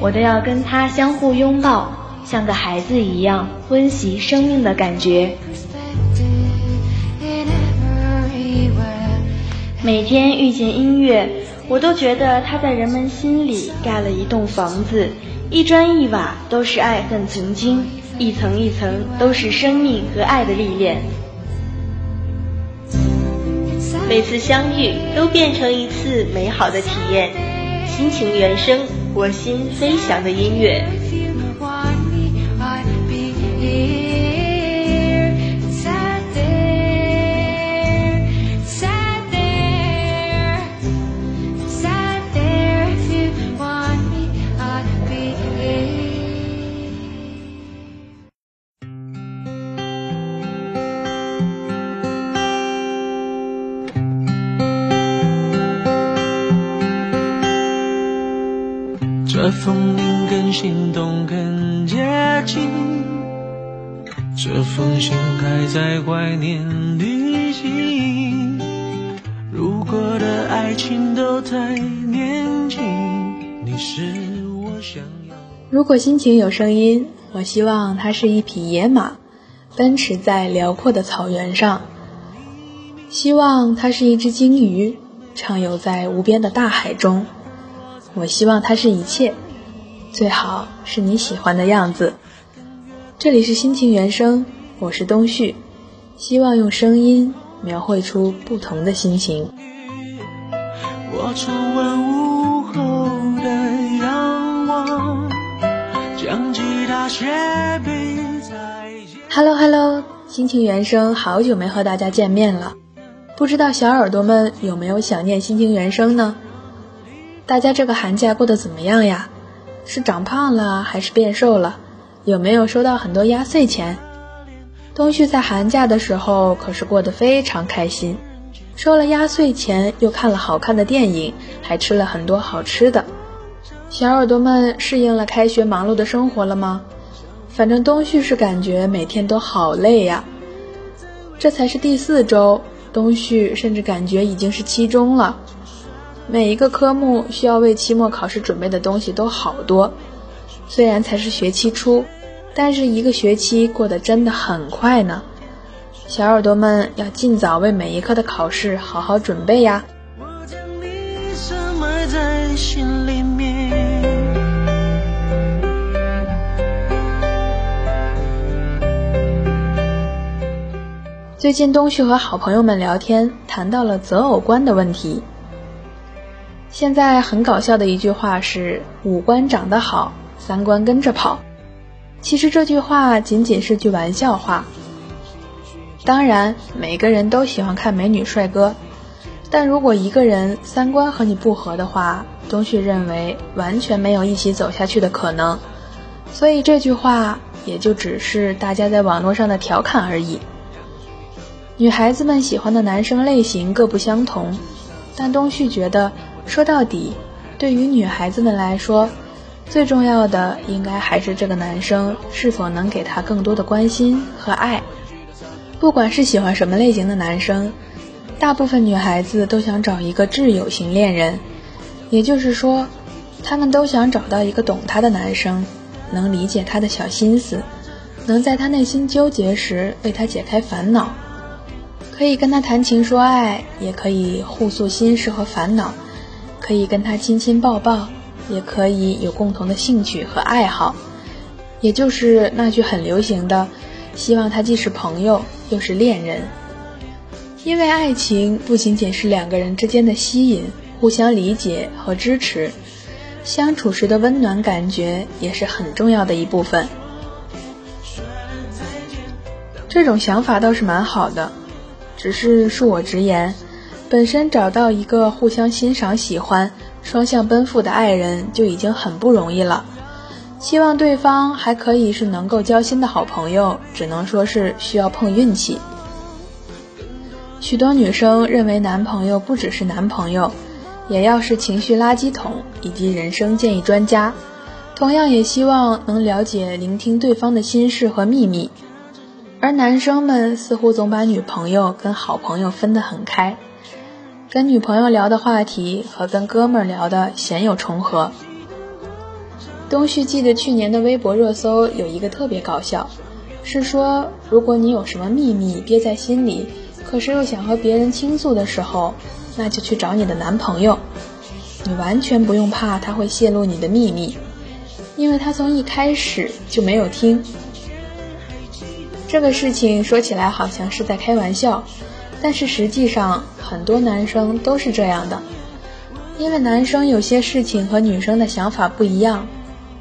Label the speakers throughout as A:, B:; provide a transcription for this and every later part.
A: 我都要跟他相互拥抱，像个孩子一样温习生命的感觉。每天遇见音乐，我都觉得它在人们心里盖了一栋房子，一砖一瓦都是爱恨曾经，一层一层都是生命和爱的历练。
B: 每次相遇都变成一次美好的体验，心情原声，我心飞翔的音乐。
C: 这封信还在怀念旅行。如果的爱情都太年轻，你是我想要。
D: 如果心情有声音，我希望它是一匹野马，奔驰在辽阔的草原上。希望它是一只鲸鱼，畅游在无边的大海中。我希望它是一切，最好是你喜欢的样子。这里是心情原声，我是东旭，希望用声音描绘出不同的心情。
C: 我重温午后的阳光，将吉他斜背在。
D: Hello Hello，心情原声，好久没和大家见面了，不知道小耳朵们有没有想念心情原声呢？大家这个寒假过得怎么样呀？是长胖了还是变瘦了？有没有收到很多压岁钱？东旭在寒假的时候可是过得非常开心，收了压岁钱，又看了好看的电影，还吃了很多好吃的。小耳朵们适应了开学忙碌的生活了吗？反正东旭是感觉每天都好累呀。这才是第四周，东旭甚至感觉已经是期中了。每一个科目需要为期末考试准备的东西都好多，虽然才是学期初，但是一个学期过得真的很快呢。小耳朵们要尽早为每一科的考试好好准备呀。最近东旭和好朋友们聊天，谈到了择偶观的问题。现在很搞笑的一句话是“五官长得好，三观跟着跑”。其实这句话仅仅是句玩笑话。当然，每个人都喜欢看美女帅哥，但如果一个人三观和你不合的话，东旭认为完全没有一起走下去的可能。所以这句话也就只是大家在网络上的调侃而已。女孩子们喜欢的男生类型各不相同，但东旭觉得。说到底，对于女孩子们来说，最重要的应该还是这个男生是否能给她更多的关心和爱。不管是喜欢什么类型的男生，大部分女孩子都想找一个挚友型恋人，也就是说，她们都想找到一个懂她的男生，能理解她的小心思，能在她内心纠结时为她解开烦恼，可以跟她谈情说爱，也可以互诉心事和烦恼。可以跟她亲亲抱抱，也可以有共同的兴趣和爱好，也就是那句很流行的，希望他既是朋友又是恋人。因为爱情不仅仅是两个人之间的吸引、互相理解和支持，相处时的温暖感觉也是很重要的一部分。这种想法倒是蛮好的，只是恕我直言。本身找到一个互相欣赏、喜欢、双向奔赴的爱人就已经很不容易了，希望对方还可以是能够交心的好朋友，只能说是需要碰运气。许多女生认为男朋友不只是男朋友，也要是情绪垃圾桶以及人生建议专家，同样也希望能了解、聆听对方的心事和秘密。而男生们似乎总把女朋友跟好朋友分得很开。跟女朋友聊的话题和跟哥们儿聊的鲜有重合。东旭记得去年的微博热搜有一个特别搞笑，是说如果你有什么秘密憋在心里，可是又想和别人倾诉的时候，那就去找你的男朋友，你完全不用怕他会泄露你的秘密，因为他从一开始就没有听。这个事情说起来好像是在开玩笑，但是实际上很多男生都是这样的，因为男生有些事情和女生的想法不一样。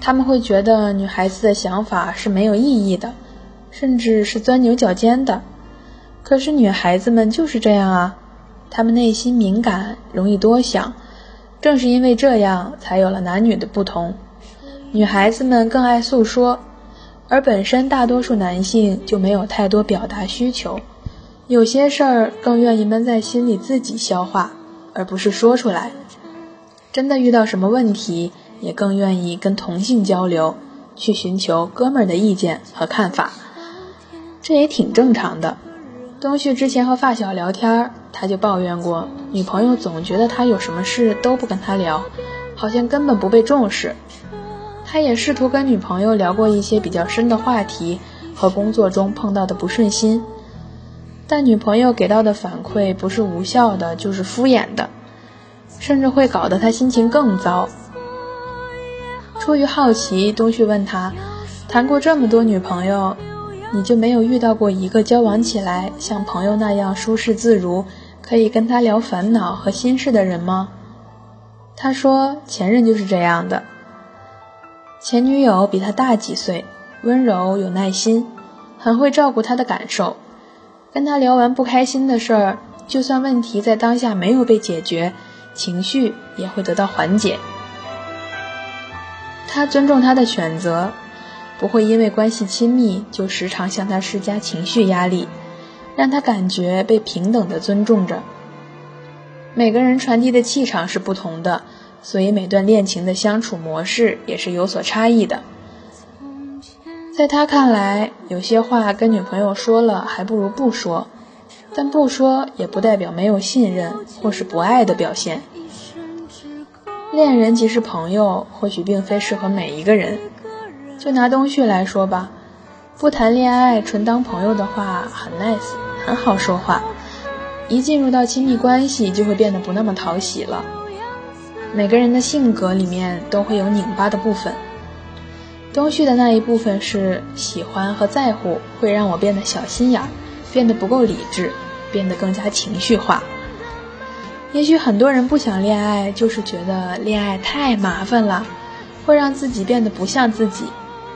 D: 他们会觉得女孩子的想法是没有意义的，甚至是钻牛角尖的。可是女孩子们就是这样啊，她们内心敏感，容易多想。正是因为这样，才有了男女的不同。女孩子们更爱诉说，而本身大多数男性就没有太多表达需求，有些事儿更愿意闷在心里自己消化，而不是说出来。真的遇到什么问题？也更愿意跟同性交流，去寻求哥们儿的意见和看法，这也挺正常的。东旭之前和发小聊天，他就抱怨过，女朋友总觉得他有什么事都不跟他聊，好像根本不被重视。他也试图跟女朋友聊过一些比较深的话题和工作中碰到的不顺心，但女朋友给到的反馈不是无效的，就是敷衍的，甚至会搞得他心情更糟。出于好奇，东旭问他：“谈过这么多女朋友，你就没有遇到过一个交往起来像朋友那样舒适自如，可以跟他聊烦恼和心事的人吗？”他说：“前任就是这样的。前女友比他大几岁，温柔有耐心，很会照顾他的感受。跟他聊完不开心的事儿，就算问题在当下没有被解决，情绪也会得到缓解。”他尊重他的选择，不会因为关系亲密就时常向他施加情绪压力，让他感觉被平等的尊重着。每个人传递的气场是不同的，所以每段恋情的相处模式也是有所差异的。在他看来，有些话跟女朋友说了还不如不说，但不说也不代表没有信任或是不爱的表现。恋人即是朋友，或许并非适合每一个人。就拿东旭来说吧，不谈恋爱，纯当朋友的话，很 nice，很好说话。一进入到亲密关系，就会变得不那么讨喜了。每个人的性格里面都会有拧巴的部分。东旭的那一部分是喜欢和在乎，会让我变得小心眼，变得不够理智，变得更加情绪化。也许很多人不想恋爱，就是觉得恋爱太麻烦了，会让自己变得不像自己，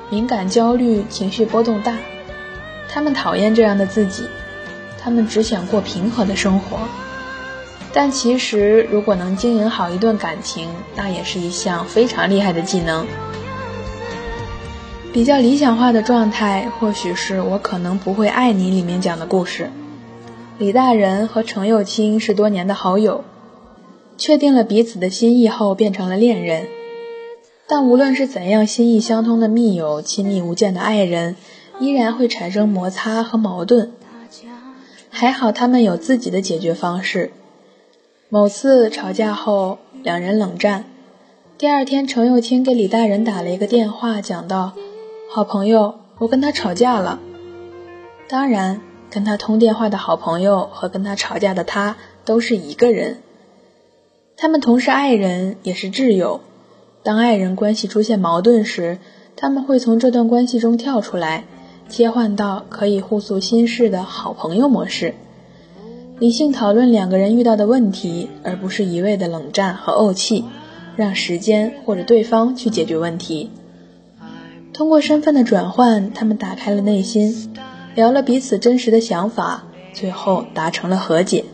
D: 敏感、焦虑、情绪波动大。他们讨厌这样的自己，他们只想过平和的生活。但其实，如果能经营好一段感情，那也是一项非常厉害的技能。比较理想化的状态，或许是我可能不会爱你里面讲的故事。李大人和程又青是多年的好友，确定了彼此的心意后变成了恋人。但无论是怎样心意相通的密友，亲密无间的爱人，依然会产生摩擦和矛盾。还好他们有自己的解决方式。某次吵架后，两人冷战。第二天，程又青给李大人打了一个电话，讲到：“好朋友，我跟他吵架了。”当然。跟他通电话的好朋友和跟他吵架的他都是一个人，他们同是爱人，也是挚友。当爱人关系出现矛盾时，他们会从这段关系中跳出来，切换到可以互诉心事的好朋友模式，理性讨论两个人遇到的问题，而不是一味的冷战和怄气，让时间或者对方去解决问题。通过身份的转换，他们打开了内心。聊了彼此真实的想法，最后达成了和解。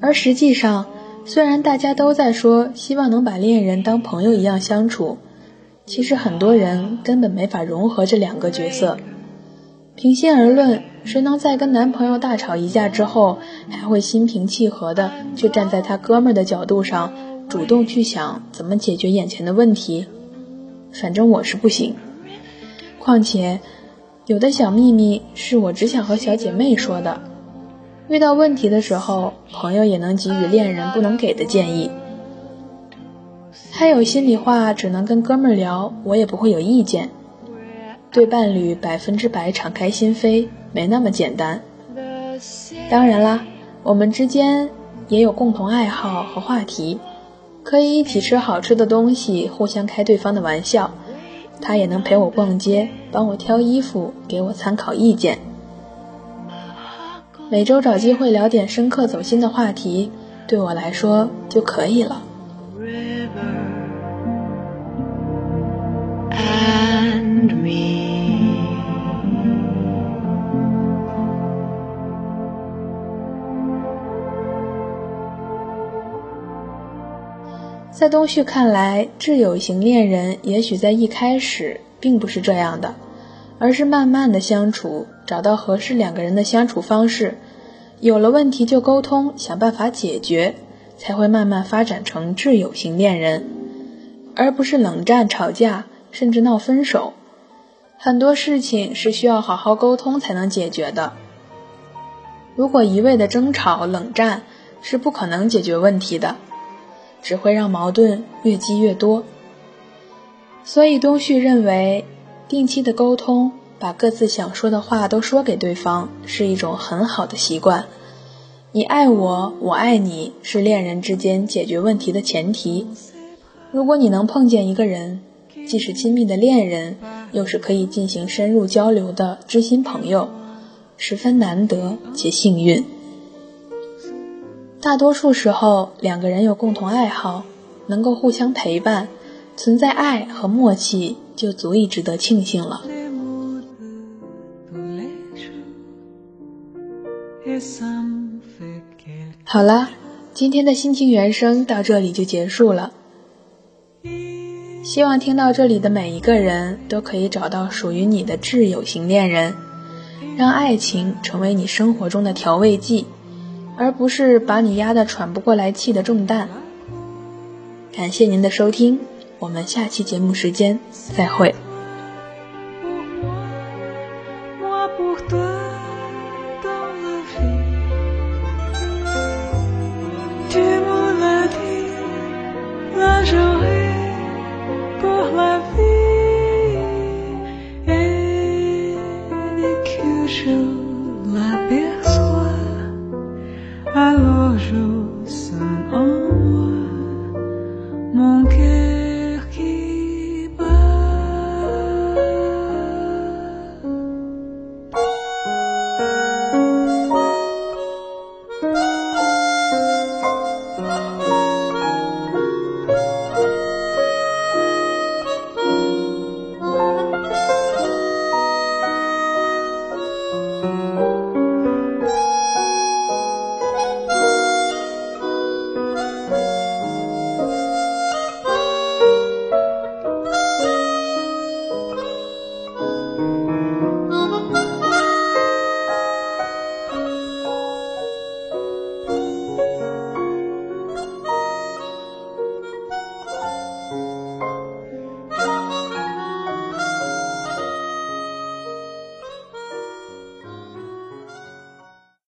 D: 而实际上，虽然大家都在说希望能把恋人当朋友一样相处，其实很多人根本没法融合这两个角色。平心而论，谁能在跟男朋友大吵一架之后，还会心平气和的去站在他哥们儿的角度上，主动去想怎么解决眼前的问题？反正我是不行。况且。有的小秘密是我只想和小姐妹说的，遇到问题的时候，朋友也能给予恋人不能给的建议。他有心里话只能跟哥们聊，我也不会有意见。对伴侣百分之百敞开心扉，没那么简单。当然啦，我们之间也有共同爱好和话题，可以一起吃好吃的东西，互相开对方的玩笑。他也能陪我逛街，帮我挑衣服，给我参考意见。每周找机会聊点深刻走心的话题，对我来说就可以了。and me 在东旭看来，挚友型恋人也许在一开始并不是这样的，而是慢慢的相处，找到合适两个人的相处方式，有了问题就沟通，想办法解决，才会慢慢发展成挚友型恋人，而不是冷战、吵架，甚至闹分手。很多事情是需要好好沟通才能解决的。如果一味的争吵、冷战，是不可能解决问题的。只会让矛盾越积越多，所以东旭认为，定期的沟通，把各自想说的话都说给对方，是一种很好的习惯。你爱我，我爱你，是恋人之间解决问题的前提。如果你能碰见一个人，既是亲密的恋人，又是可以进行深入交流的知心朋友，十分难得且幸运。大多数时候，两个人有共同爱好，能够互相陪伴，存在爱和默契，就足以值得庆幸了。好了，今天的心情原声到这里就结束了。希望听到这里的每一个人都可以找到属于你的挚友型恋人，让爱情成为你生活中的调味剂。而不是把你压得喘不过来气的重担。感谢您的收听我们下期节目时间再会。